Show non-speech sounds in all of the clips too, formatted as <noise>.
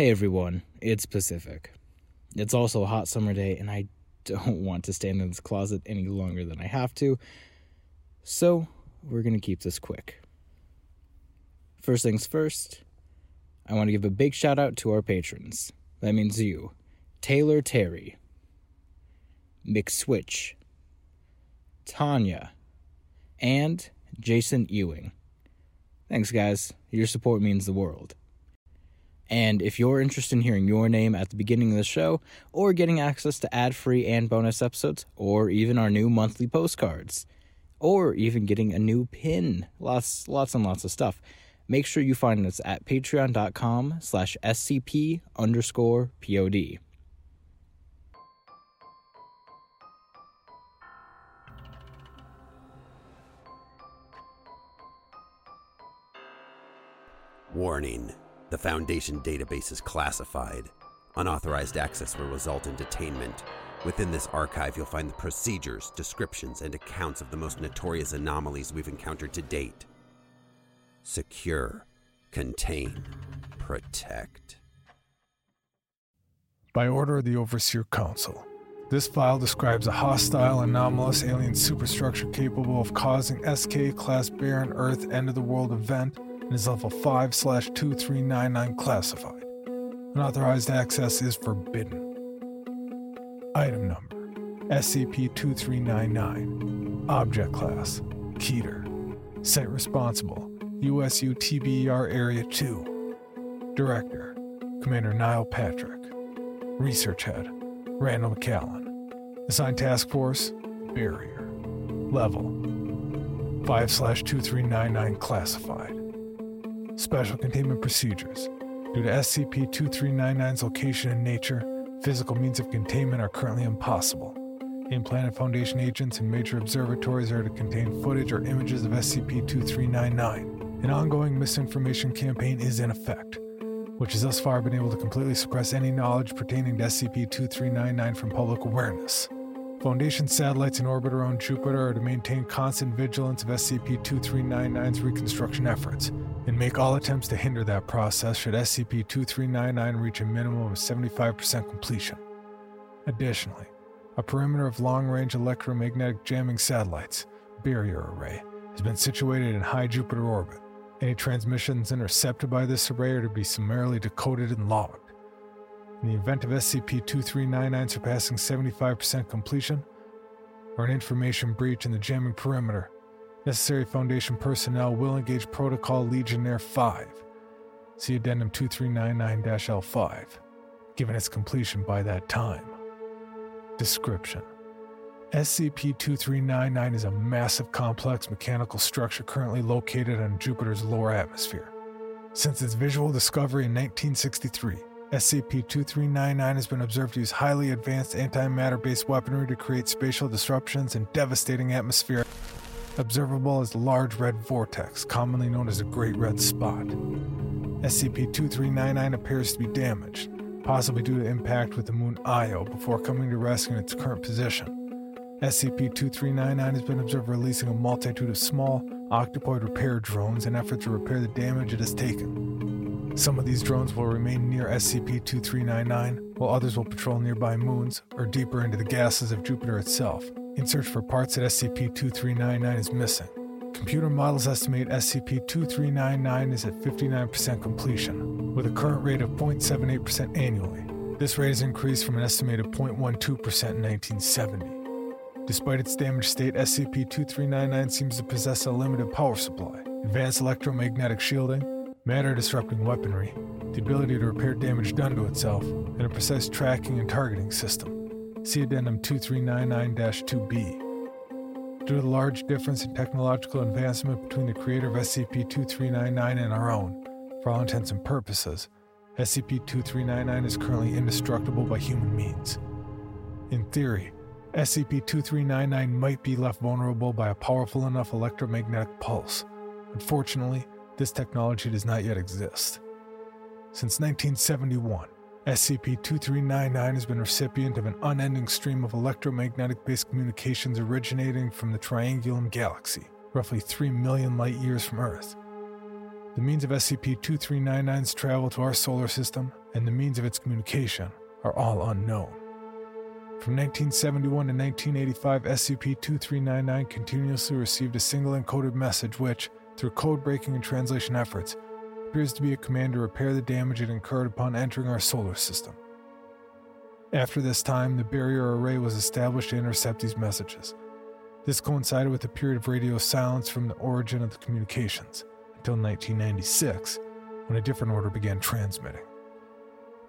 Hey everyone, it's Pacific. It's also a hot summer day, and I don't <laughs> want to stand in this closet any longer than I have to, so we're gonna keep this quick. First things first, I want to give a big shout out to our patrons. That means you, Taylor Terry, McSwitch, Tanya, and Jason Ewing. Thanks, guys. Your support means the world. And if you're interested in hearing your name at the beginning of the show, or getting access to ad free and bonus episodes, or even our new monthly postcards, or even getting a new pin, lots, lots and lots of stuff, make sure you find us at patreon.com slash scp underscore pod. Warning The Foundation database is classified. Unauthorized access will result in detainment. Within this archive, you'll find the procedures, descriptions, and accounts of the most notorious anomalies we've encountered to date. Secure, contain, protect. By order of the Overseer Council. This file describes a hostile, anomalous alien superstructure capable of causing SK class barren Earth end of the world event and is level 5 slash 2399 classified. Unauthorized access is forbidden. Item number SCP 2399. Object class Keter. Site responsible USU TBER Area 2. Director Commander Niall Patrick. Research Head Randall McAllen. Assigned Task Force Barrier. Level 5 2399 classified. Special containment procedures. Due to SCP 2399's location and nature, physical means of containment are currently impossible. Implanted Foundation agents and major observatories are to contain footage or images of SCP 2399. An ongoing misinformation campaign is in effect, which has thus far been able to completely suppress any knowledge pertaining to SCP 2399 from public awareness. Foundation satellites in orbit around Jupiter are to maintain constant vigilance of SCP 2399's reconstruction efforts and make all attempts to hinder that process should SCP 2399 reach a minimum of 75% completion. Additionally, a perimeter of long range electromagnetic jamming satellites, barrier array, has been situated in high Jupiter orbit. Any transmissions intercepted by this array are to be summarily decoded and logged. In the event of SCP 2399 surpassing 75% completion, or an information breach in the jamming perimeter, necessary Foundation personnel will engage Protocol Legionnaire 5. See Addendum 2399 L5, given its completion by that time. Description SCP 2399 is a massive complex mechanical structure currently located on Jupiter's lower atmosphere. Since its visual discovery in 1963, SCP 2399 has been observed to use highly advanced antimatter based weaponry to create spatial disruptions and devastating atmosphere, observable as the Large Red Vortex, commonly known as the Great Red Spot. SCP 2399 appears to be damaged, possibly due to impact with the moon Io before coming to rest in its current position. SCP 2399 has been observed releasing a multitude of small, octopoid repair drones in effort to repair the damage it has taken. Some of these drones will remain near SCP 2399, while others will patrol nearby moons or deeper into the gases of Jupiter itself in search for parts that SCP 2399 is missing. Computer models estimate SCP 2399 is at 59% completion, with a current rate of 0.78% annually. This rate has increased from an estimated 0.12% in 1970. Despite its damaged state, SCP 2399 seems to possess a limited power supply, advanced electromagnetic shielding, matter disrupting weaponry, the ability to repair damage done to itself, and a precise tracking and targeting system. See Addendum 2399 2B. Due to the large difference in technological advancement between the creator of SCP 2399 and our own, for all intents and purposes, SCP 2399 is currently indestructible by human means. In theory, SCP 2399 might be left vulnerable by a powerful enough electromagnetic pulse. Unfortunately, this technology does not yet exist. Since 1971, SCP 2399 has been recipient of an unending stream of electromagnetic based communications originating from the Triangulum Galaxy, roughly 3 million light years from Earth. The means of SCP 2399's travel to our solar system and the means of its communication are all unknown. From 1971 to 1985, SCP 2399 continuously received a single encoded message which, through code breaking and translation efforts, appears to be a command to repair the damage it incurred upon entering our solar system. After this time, the barrier array was established to intercept these messages. This coincided with a period of radio silence from the origin of the communications until 1996, when a different order began transmitting.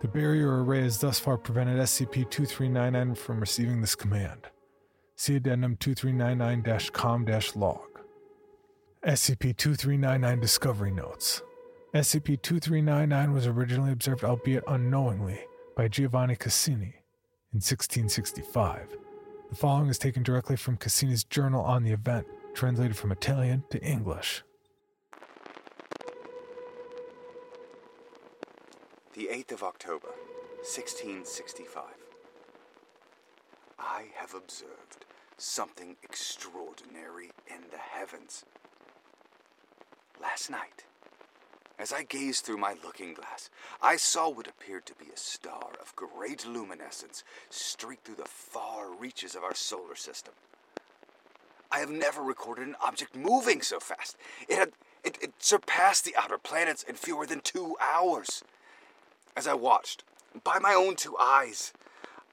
The barrier array has thus far prevented SCP 2399 from receiving this command. See Addendum 2399 com log. SCP 2399 Discovery Notes. SCP 2399 was originally observed, albeit unknowingly, by Giovanni Cassini in 1665. The following is taken directly from Cassini's journal on the event, translated from Italian to English. 8th of October, 1665. I have observed something extraordinary in the heavens. Last night, as I gazed through my looking glass, I saw what appeared to be a star of great luminescence streak through the far reaches of our solar system. I have never recorded an object moving so fast. It had it, it surpassed the outer planets in fewer than two hours. As I watched, by my own two eyes,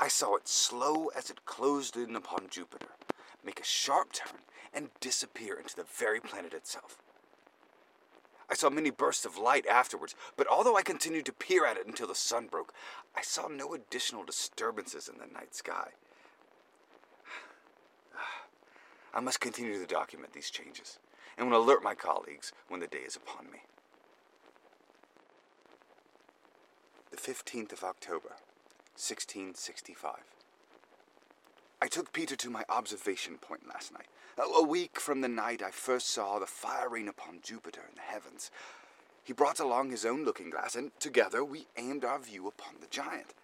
I saw it slow as it closed in upon Jupiter, make a sharp turn, and disappear into the very planet itself. I saw many bursts of light afterwards, but although I continued to peer at it until the sun broke, I saw no additional disturbances in the night sky. <sighs> I must continue to document these changes and will alert my colleagues when the day is upon me. The 15th of October, 1665. I took Peter to my observation point last night. A week from the night I first saw the firing upon Jupiter in the heavens. He brought along his own looking glass, and together we aimed our view upon the giant.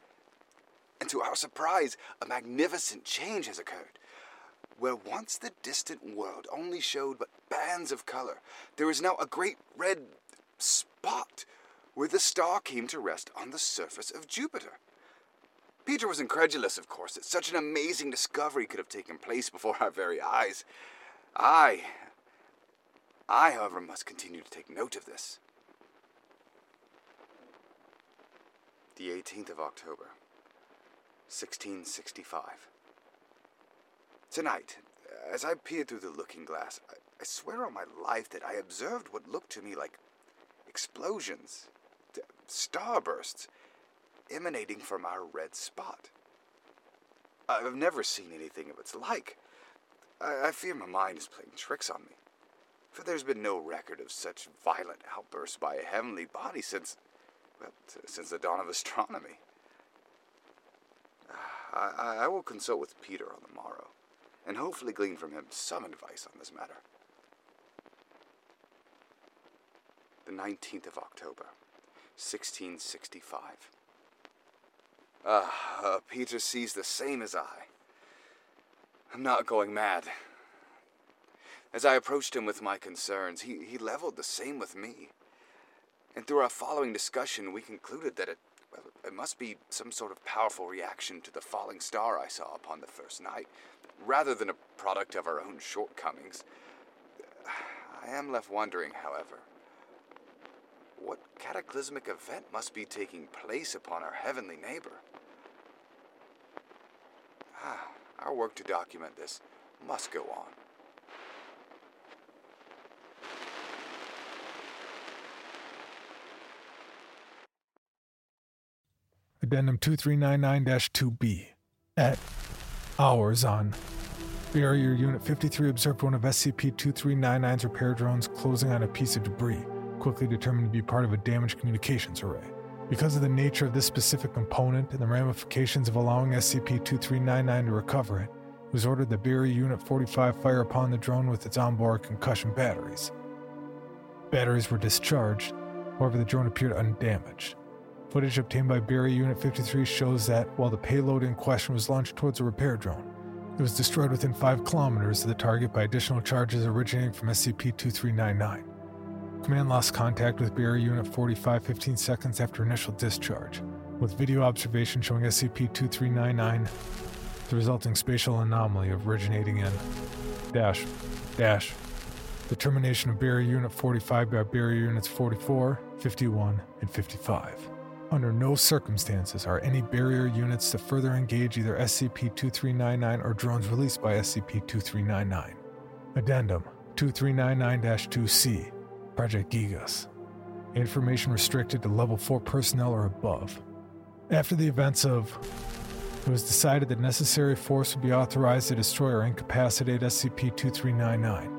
And to our surprise, a magnificent change has occurred. Where once the distant world only showed but bands of color, there is now a great red spot where the star came to rest on the surface of Jupiter. Peter was incredulous, of course, that such an amazing discovery could have taken place before our very eyes. I. I, however, must continue to take note of this. The 18th of October, 1665. Tonight, as I peered through the looking glass, I, I swear on my life that I observed what looked to me like explosions, starbursts emanating from our red spot. I've never seen anything of its like. I, I fear my mind is playing tricks on me, for there's been no record of such violent outbursts by a heavenly body since, well, since the dawn of astronomy. Ah, I, I will consult with Peter on the morrow, and hopefully glean from him some advice on this matter. The 19th of October, 1665. Ah, uh, Peter sees the same as I. I'm not going mad. As I approached him with my concerns, he, he leveled the same with me. And through our following discussion, we concluded that it, well, it must be some sort of powerful reaction to the falling star I saw upon the first night, rather than a product of our own shortcomings. I am left wondering, however, what cataclysmic event must be taking place upon our heavenly neighbor? Ah, our work to document this must go on. Addendum 2399 2B. At hours on Barrier Unit 53 observed one of SCP 2399's repair drones closing on a piece of debris, quickly determined to be part of a damaged communications array. Because of the nature of this specific component and the ramifications of allowing SCP 2399 to recover it, it was ordered that Barrier Unit 45 fire upon the drone with its onboard concussion batteries. Batteries were discharged, however, the drone appeared undamaged. Footage obtained by Barrier Unit 53 shows that while the payload in question was launched towards a repair drone, it was destroyed within 5 kilometers of the target by additional charges originating from SCP 2399. Command lost contact with Barrier Unit 45 15 seconds after initial discharge, with video observation showing SCP 2399, the resulting spatial anomaly originating in dash dash the termination of Barrier Unit 45 by Barrier Units 44, 51, and 55. Under no circumstances are any barrier units to further engage either SCP 2399 or drones released by SCP 2399. Addendum 2399 2C Project Gigas. Information restricted to level 4 personnel or above. After the events of it was decided that necessary force would be authorized to destroy or incapacitate SCP 2399,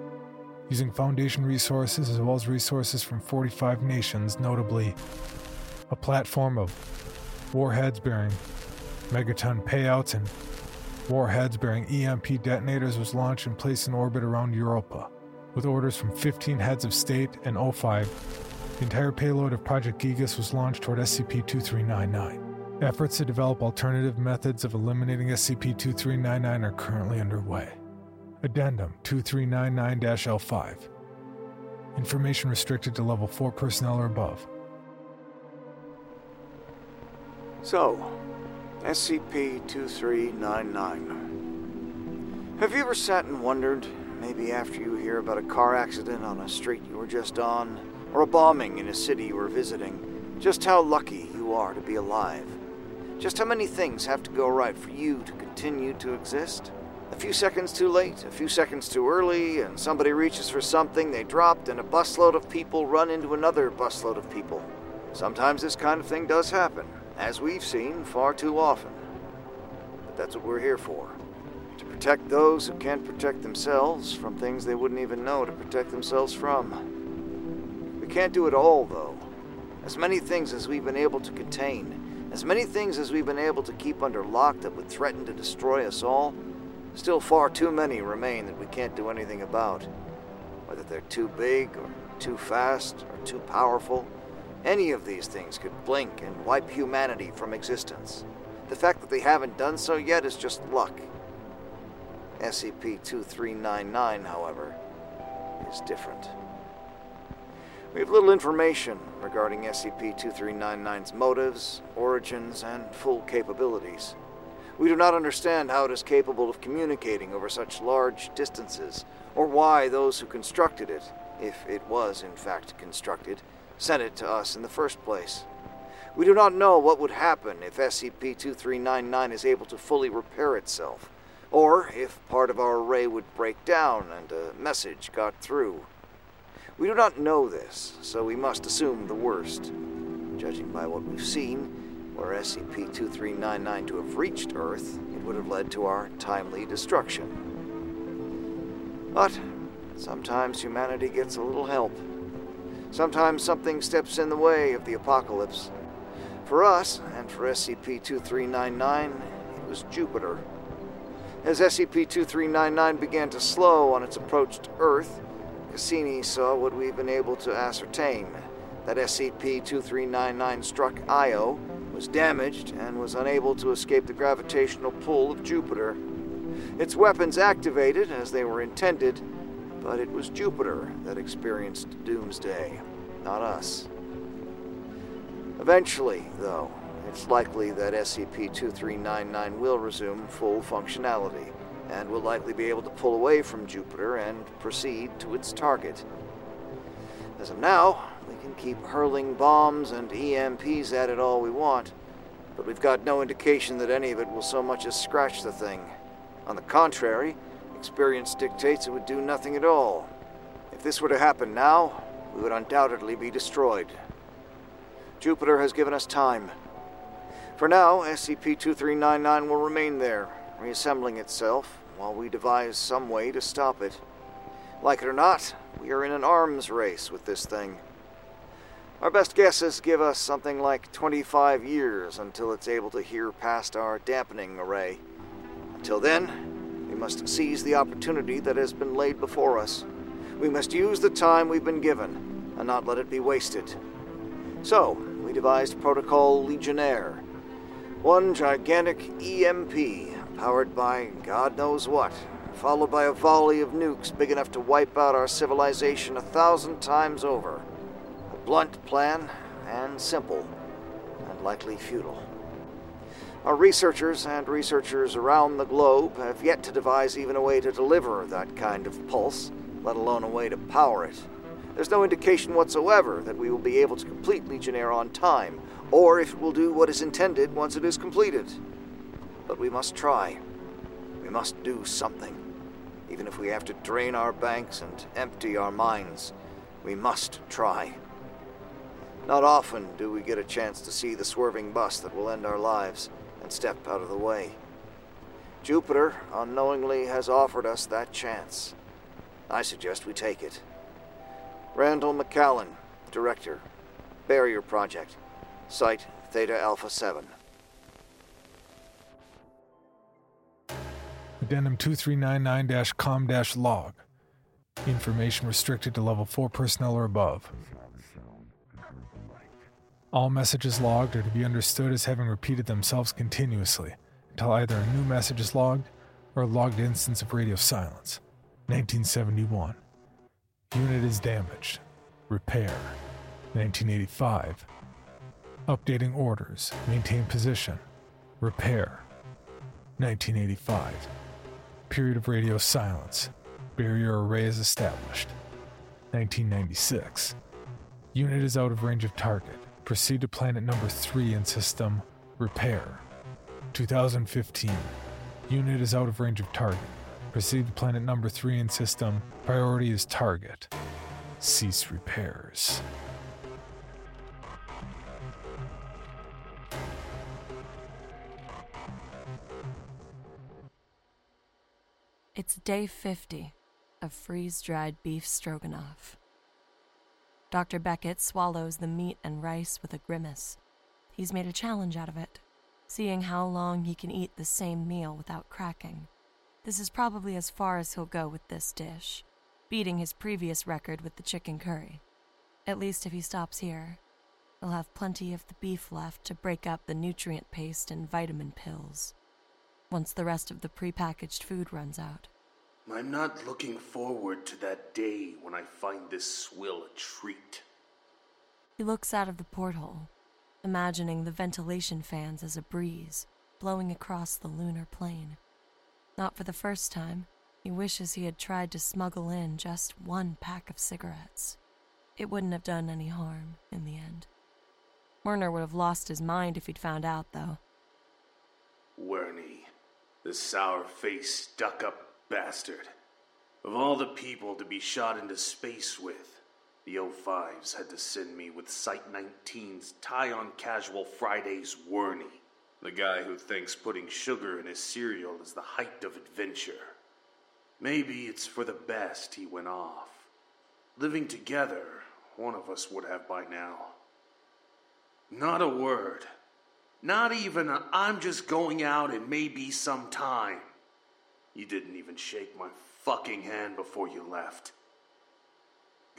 using Foundation resources as well as resources from 45 nations, notably a platform of warheads bearing megaton payouts and warheads bearing EMP detonators was launched and placed in orbit around Europa with orders from 15 heads of state and O5. The entire payload of Project Gigas was launched toward SCP 2399. Efforts to develop alternative methods of eliminating SCP 2399 are currently underway. Addendum 2399 L5. Information restricted to level 4 personnel or above. So, SCP 2399. Have you ever sat and wondered Maybe after you hear about a car accident on a street you were just on, or a bombing in a city you were visiting, just how lucky you are to be alive. Just how many things have to go right for you to continue to exist. A few seconds too late, a few seconds too early, and somebody reaches for something they dropped, and a busload of people run into another busload of people. Sometimes this kind of thing does happen, as we've seen far too often. But that's what we're here for protect those who can't protect themselves from things they wouldn't even know to protect themselves from. We can't do it all, though. As many things as we've been able to contain, as many things as we've been able to keep under lock that would threaten to destroy us all, still far too many remain that we can't do anything about. Whether they're too big, or too fast, or too powerful, any of these things could blink and wipe humanity from existence. The fact that they haven't done so yet is just luck, SCP-2399, however, is different. We have little information regarding SCP-2399's motives, origins, and full capabilities. We do not understand how it is capable of communicating over such large distances, or why those who constructed it, if it was in fact constructed, sent it to us in the first place. We do not know what would happen if SCP-2399 is able to fully repair itself or if part of our array would break down and a message got through. We do not know this, so we must assume the worst. Judging by what we've seen, were SCP 2399 to have reached Earth, it would have led to our timely destruction. But sometimes humanity gets a little help. Sometimes something steps in the way of the apocalypse. For us, and for SCP 2399, it was Jupiter. As SCP-2399 began to slow on its approach to Earth, Cassini saw what we've been able to ascertain, that SCP-2399 struck Io, was damaged, and was unable to escape the gravitational pull of Jupiter. Its weapons activated as they were intended, but it was Jupiter that experienced doomsday, not us. Eventually, though, it's likely that SCP-2399 will resume full functionality, and will likely be able to pull away from Jupiter and proceed to its target. As of now, we can keep hurling bombs and EMPs at it all we want, but we've got no indication that any of it will so much as scratch the thing. On the contrary, experience dictates it would do nothing at all. If this were to happen now, we would undoubtedly be destroyed. Jupiter has given us time. For now, SCP-2399 will remain there, reassembling itself, while we devise some way to stop it. Like it or not, we are in an arms race with this thing. Our best guesses give us something like 25 years until it's able to hear past our dampening array. Until then, we must seize the opportunity that has been laid before us. We must use the time we've been given, and not let it be wasted. So, we devised Protocol Legionnaire, one gigantic EMP, powered by God knows what, followed by a volley of nukes big enough to wipe out our civilization a thousand times over. A blunt plan and simple, and likely futile. Our researchers and researchers around the globe have yet to devise even a way to deliver that kind of pulse, let alone a way to power it. There's no indication whatsoever that we will be able to complete Legionnaire on time, or if it will do what is intended once it is completed. But we must try. We must do something. Even if we have to drain our banks and empty our minds, we must try. Not often do we get a chance to see the swerving bus that will end our lives and step out of the way. Jupiter unknowingly has offered us that chance. I suggest we take it. Randall McAllen, Director, Barrier Project, Site Theta Alpha 7. Addendum 2399 com log. Information restricted to level 4 personnel or above. All messages logged are to be understood as having repeated themselves continuously until either a new message is logged or a logged instance of radio silence. 1971. Unit is damaged. Repair. 1985. Updating orders. Maintain position. Repair. 1985. Period of radio silence. Barrier array is established. 1996. Unit is out of range of target. Proceed to planet number 3 in system repair. 2015. Unit is out of range of target. Proceed to planet number 3 in system. Priority is target. Cease repairs. It's day 50 of freeze dried beef stroganoff. Dr. Beckett swallows the meat and rice with a grimace. He's made a challenge out of it, seeing how long he can eat the same meal without cracking. This is probably as far as he'll go with this dish, beating his previous record with the chicken curry. At least if he stops here, he'll have plenty of the beef left to break up the nutrient paste and vitamin pills once the rest of the prepackaged food runs out. I'm not looking forward to that day when I find this swill a treat. He looks out of the porthole, imagining the ventilation fans as a breeze blowing across the lunar plain. Not for the first time, he wishes he had tried to smuggle in just one pack of cigarettes. It wouldn't have done any harm in the end. Werner would have lost his mind if he'd found out, though. The sour faced, stuck up bastard. Of all the people to be shot into space with, the O5s had to send me with Site 19's tie on casual Fridays Wernie, the guy who thinks putting sugar in his cereal is the height of adventure. Maybe it's for the best he went off. Living together, one of us would have by now. Not a word. Not even i I'm just going out and maybe some time. You didn't even shake my fucking hand before you left.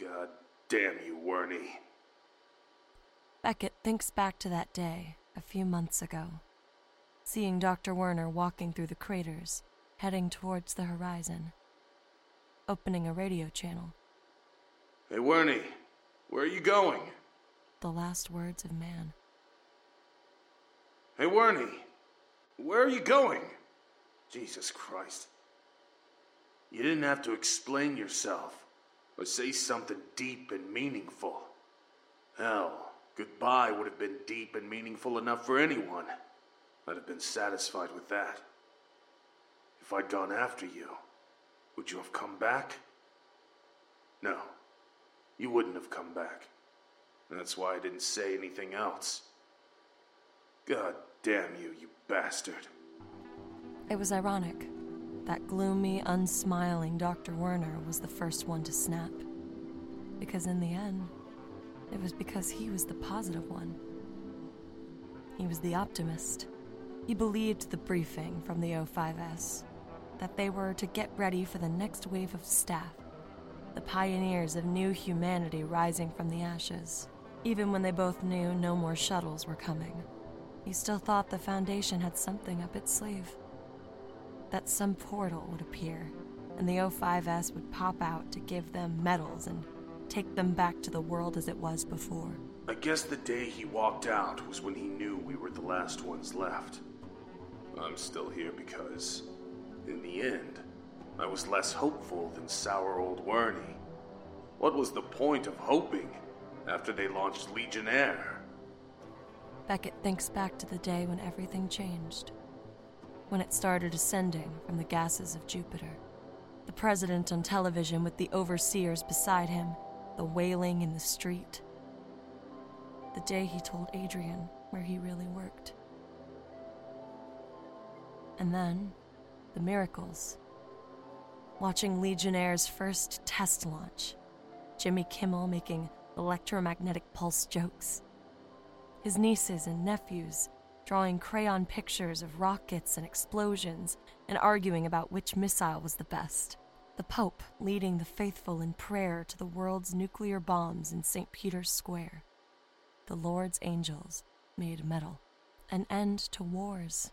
God damn you, Wernie. Beckett thinks back to that day, a few months ago, seeing Dr. Werner walking through the craters, heading towards the horizon, opening a radio channel. Hey, Wernie, where are you going? The last words of man. Hey, Wernie, where are you going? Jesus Christ. You didn't have to explain yourself or say something deep and meaningful. Hell, goodbye would have been deep and meaningful enough for anyone. I'd have been satisfied with that. If I'd gone after you, would you have come back? No, you wouldn't have come back. And that's why I didn't say anything else. God damn you, you bastard. It was ironic. That gloomy, unsmiling Dr. Werner was the first one to snap. Because in the end, it was because he was the positive one. He was the optimist. He believed the briefing from the O5S that they were to get ready for the next wave of staff, the pioneers of new humanity rising from the ashes. Even when they both knew no more shuttles were coming, he still thought the Foundation had something up its sleeve that some portal would appear and the O5S would pop out to give them medals and take them back to the world as it was before. I guess the day he walked out was when he knew we were the last ones left. I'm still here because, in the end, I was less hopeful than sour old Wernie. What was the point of hoping after they launched Legionnaire? Beckett thinks back to the day when everything changed. When it started ascending from the gases of Jupiter. The president on television with the overseers beside him, the wailing in the street. The day he told Adrian where he really worked. And then, the miracles. Watching Legionnaire's first test launch, Jimmy Kimmel making electromagnetic pulse jokes, his nieces and nephews drawing crayon pictures of rockets and explosions and arguing about which missile was the best. The Pope leading the faithful in prayer to the world's nuclear bombs in St. Peter's Square. The Lord's angels made metal. An end to wars.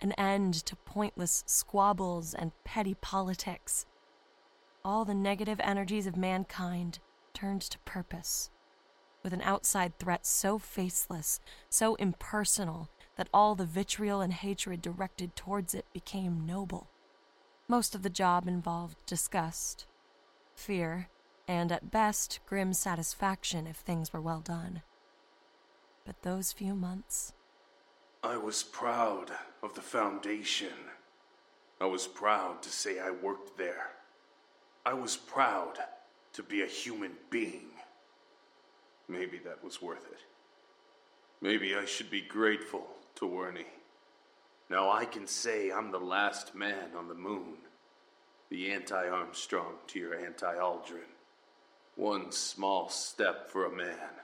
An end to pointless squabbles and petty politics. All the negative energies of mankind turned to purpose. With an outside threat so faceless, so impersonal, that all the vitriol and hatred directed towards it became noble. Most of the job involved disgust, fear, and at best, grim satisfaction if things were well done. But those few months. I was proud of the Foundation. I was proud to say I worked there. I was proud to be a human being. Maybe that was worth it. Maybe I should be grateful to Wernie. Now I can say I'm the last man on the moon. The anti Armstrong to your anti Aldrin. One small step for a man,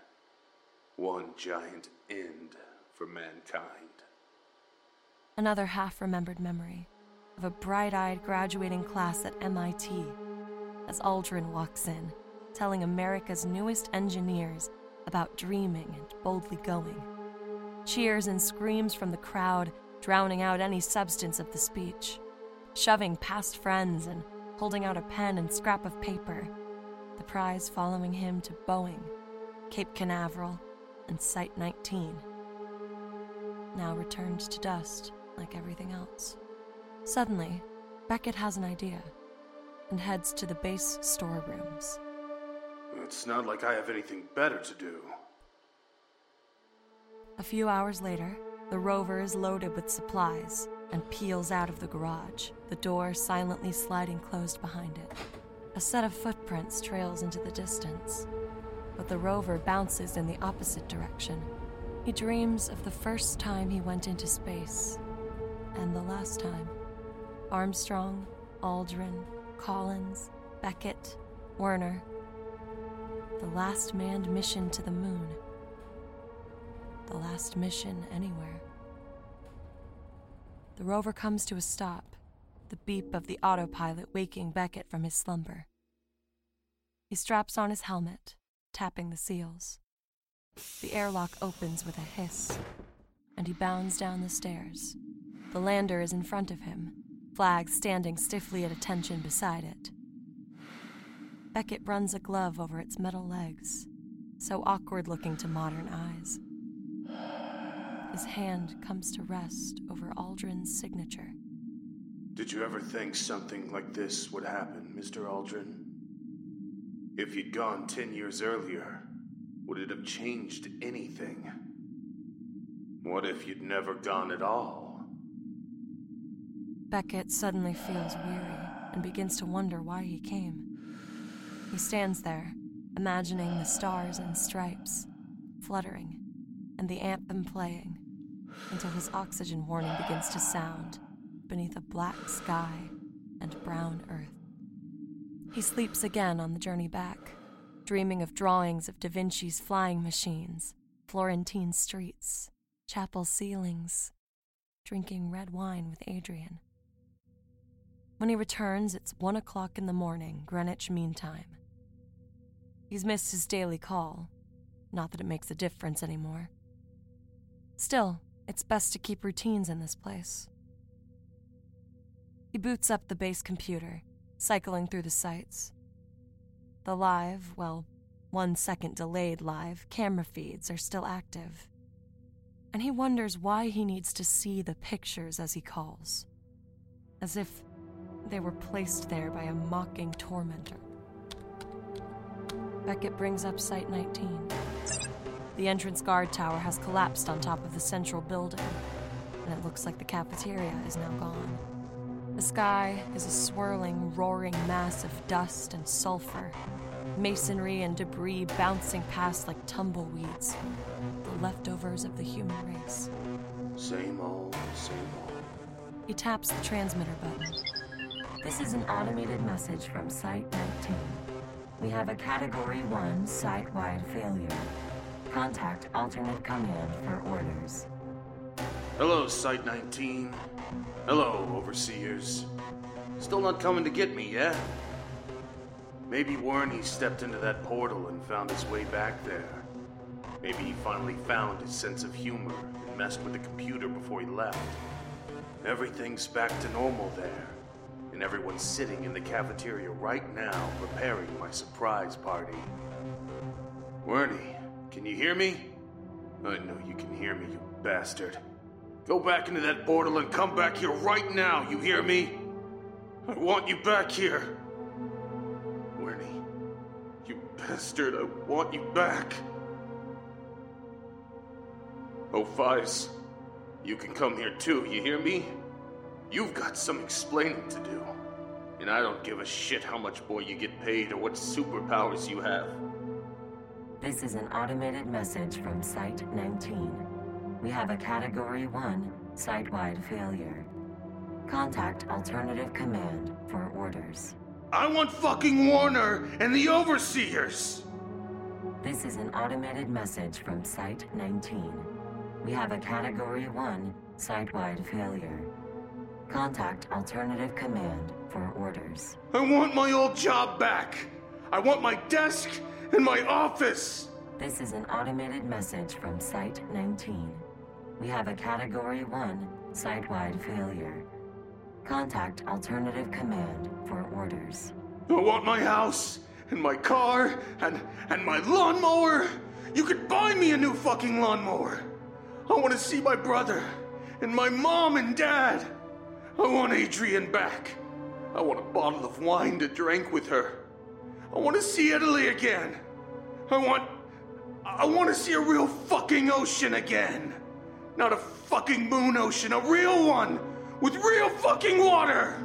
one giant end for mankind. Another half remembered memory of a bright eyed graduating class at MIT as Aldrin walks in, telling America's newest engineers about dreaming and boldly going. Cheers and screams from the crowd, drowning out any substance of the speech. Shoving past friends and holding out a pen and scrap of paper. The prize following him to Boeing, Cape Canaveral, and Site 19. Now returned to dust like everything else. Suddenly, Beckett has an idea and heads to the base storerooms. It's not like I have anything better to do. A few hours later, the rover is loaded with supplies and peels out of the garage, the door silently sliding closed behind it. A set of footprints trails into the distance, but the rover bounces in the opposite direction. He dreams of the first time he went into space, and the last time. Armstrong, Aldrin, Collins, Beckett, Werner. The last manned mission to the moon. The last mission anywhere. The rover comes to a stop, the beep of the autopilot waking Beckett from his slumber. He straps on his helmet, tapping the seals. The airlock opens with a hiss, and he bounds down the stairs. The lander is in front of him, flag standing stiffly at attention beside it. Beckett runs a glove over its metal legs, so awkward looking to modern eyes. His hand comes to rest over Aldrin's signature. Did you ever think something like this would happen, Mr. Aldrin? If you'd gone ten years earlier, would it have changed anything? What if you'd never gone at all? Beckett suddenly feels weary and begins to wonder why he came. He stands there, imagining the stars and stripes, fluttering, and the anthem playing, until his oxygen warning begins to sound beneath a black sky and brown earth. He sleeps again on the journey back, dreaming of drawings of Da Vinci's flying machines, Florentine streets, chapel ceilings, drinking red wine with Adrian. When he returns, it's one o'clock in the morning, Greenwich Mean Time. He's missed his daily call. Not that it makes a difference anymore. Still, it's best to keep routines in this place. He boots up the base computer, cycling through the sites. The live, well, one second delayed live camera feeds are still active. And he wonders why he needs to see the pictures as he calls, as if they were placed there by a mocking tormentor. Beckett brings up Site 19. The entrance guard tower has collapsed on top of the central building, and it looks like the cafeteria is now gone. The sky is a swirling, roaring mass of dust and sulfur, masonry and debris bouncing past like tumbleweeds, the leftovers of the human race. Same old, same old. He taps the transmitter button. This is an automated message from Site 19. We have a Category 1 site wide failure. Contact alternate command for orders. Hello, Site 19. Hello, Overseers. Still not coming to get me, yeah? Maybe Wernie stepped into that portal and found his way back there. Maybe he finally found his sense of humor and messed with the computer before he left. Everything's back to normal there, and everyone's sitting in the cafeteria right now preparing my surprise party. Wernie, can you hear me? I know you can hear me, you bastard. Go back into that portal and come back here right now, you hear me? I want you back here. Wernie, you bastard, I want you back. Oh, Fives, you can come here too, you hear me? You've got some explaining to do. And I don't give a shit how much more you get paid or what superpowers you have. This is an automated message from Site 19. We have a Category 1 site wide failure. Contact Alternative Command for orders. I want fucking Warner and the Overseers! This is an automated message from Site 19. We have a Category 1 site wide failure. Contact Alternative Command for orders. I want my old job back! I want my desk and my office! This is an automated message from Site 19. We have a Category 1 site wide failure. Contact Alternative Command for orders. I want my house and my car and and my lawnmower. You could buy me a new fucking lawnmower. I want to see my brother and my mom and dad. I want Adrian back. I want a bottle of wine to drink with her. I want to see Italy again. I want I want to see a real fucking ocean again. Not a fucking moon ocean, a real one with real fucking water.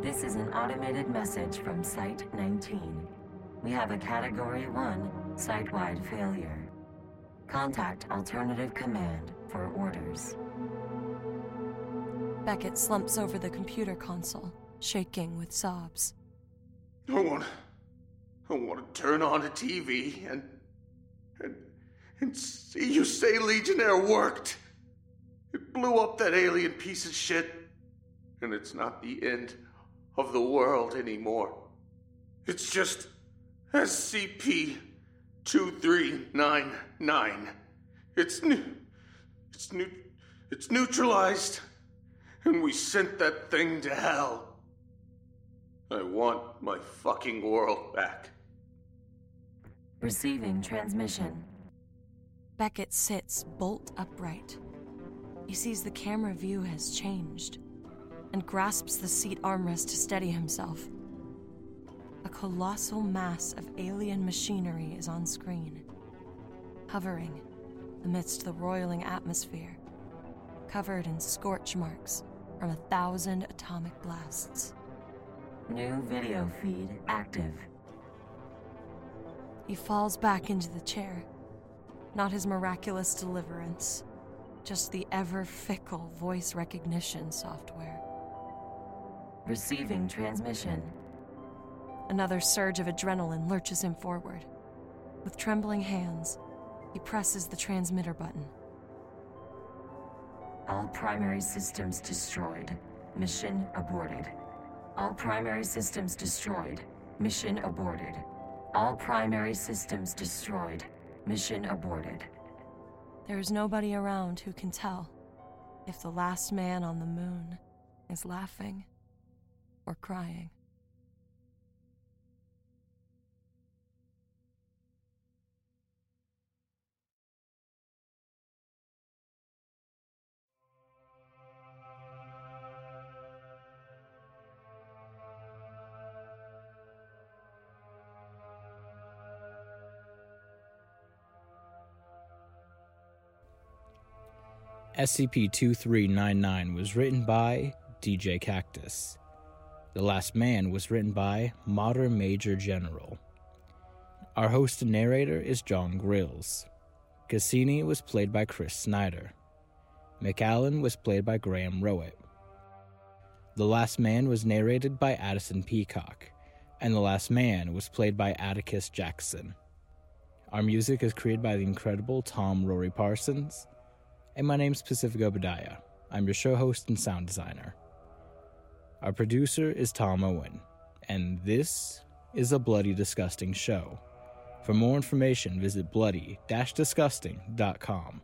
This is an automated message from Site 19. We have a Category 1 site wide failure. Contact Alternative Command for orders. Beckett slumps over the computer console, shaking with sobs. I want I want to turn on the TV and and and see you say Legionnaire worked. It blew up that alien piece of shit, and it's not the end of the world anymore. It's just SCP 2399. It's new. It's new. It's neutralized, and we sent that thing to hell. I want my fucking world back. Receiving transmission. Beckett sits bolt upright. He sees the camera view has changed and grasps the seat armrest to steady himself. A colossal mass of alien machinery is on screen, hovering amidst the roiling atmosphere, covered in scorch marks from a thousand atomic blasts. New video feed active. He falls back into the chair. Not his miraculous deliverance, just the ever fickle voice recognition software. Receiving transmission. Another surge of adrenaline lurches him forward. With trembling hands, he presses the transmitter button. All primary systems destroyed. Mission aborted. All primary systems destroyed. Mission aborted. All primary systems destroyed. Mission aborted. There is nobody around who can tell if the last man on the moon is laughing or crying. SCP 2399 was written by DJ Kaktus. The Last Man was written by Modern Major General. Our host and narrator is Jon Grilz. Cassini was played by Chris Snyder. McAllen was played by Graham Rowat. The Last Man was narrated by Addison Peacock, and The Last Man was played by Atticus Jackson. Our music is created by the incredible Tom Rory Parsons, and my name's Pacific Obadiah. I'm your show host and sound designer. Our producer is Tom Owen, and this is a Bloody Disgusting show. For more information, visit bloody-disgusting.com.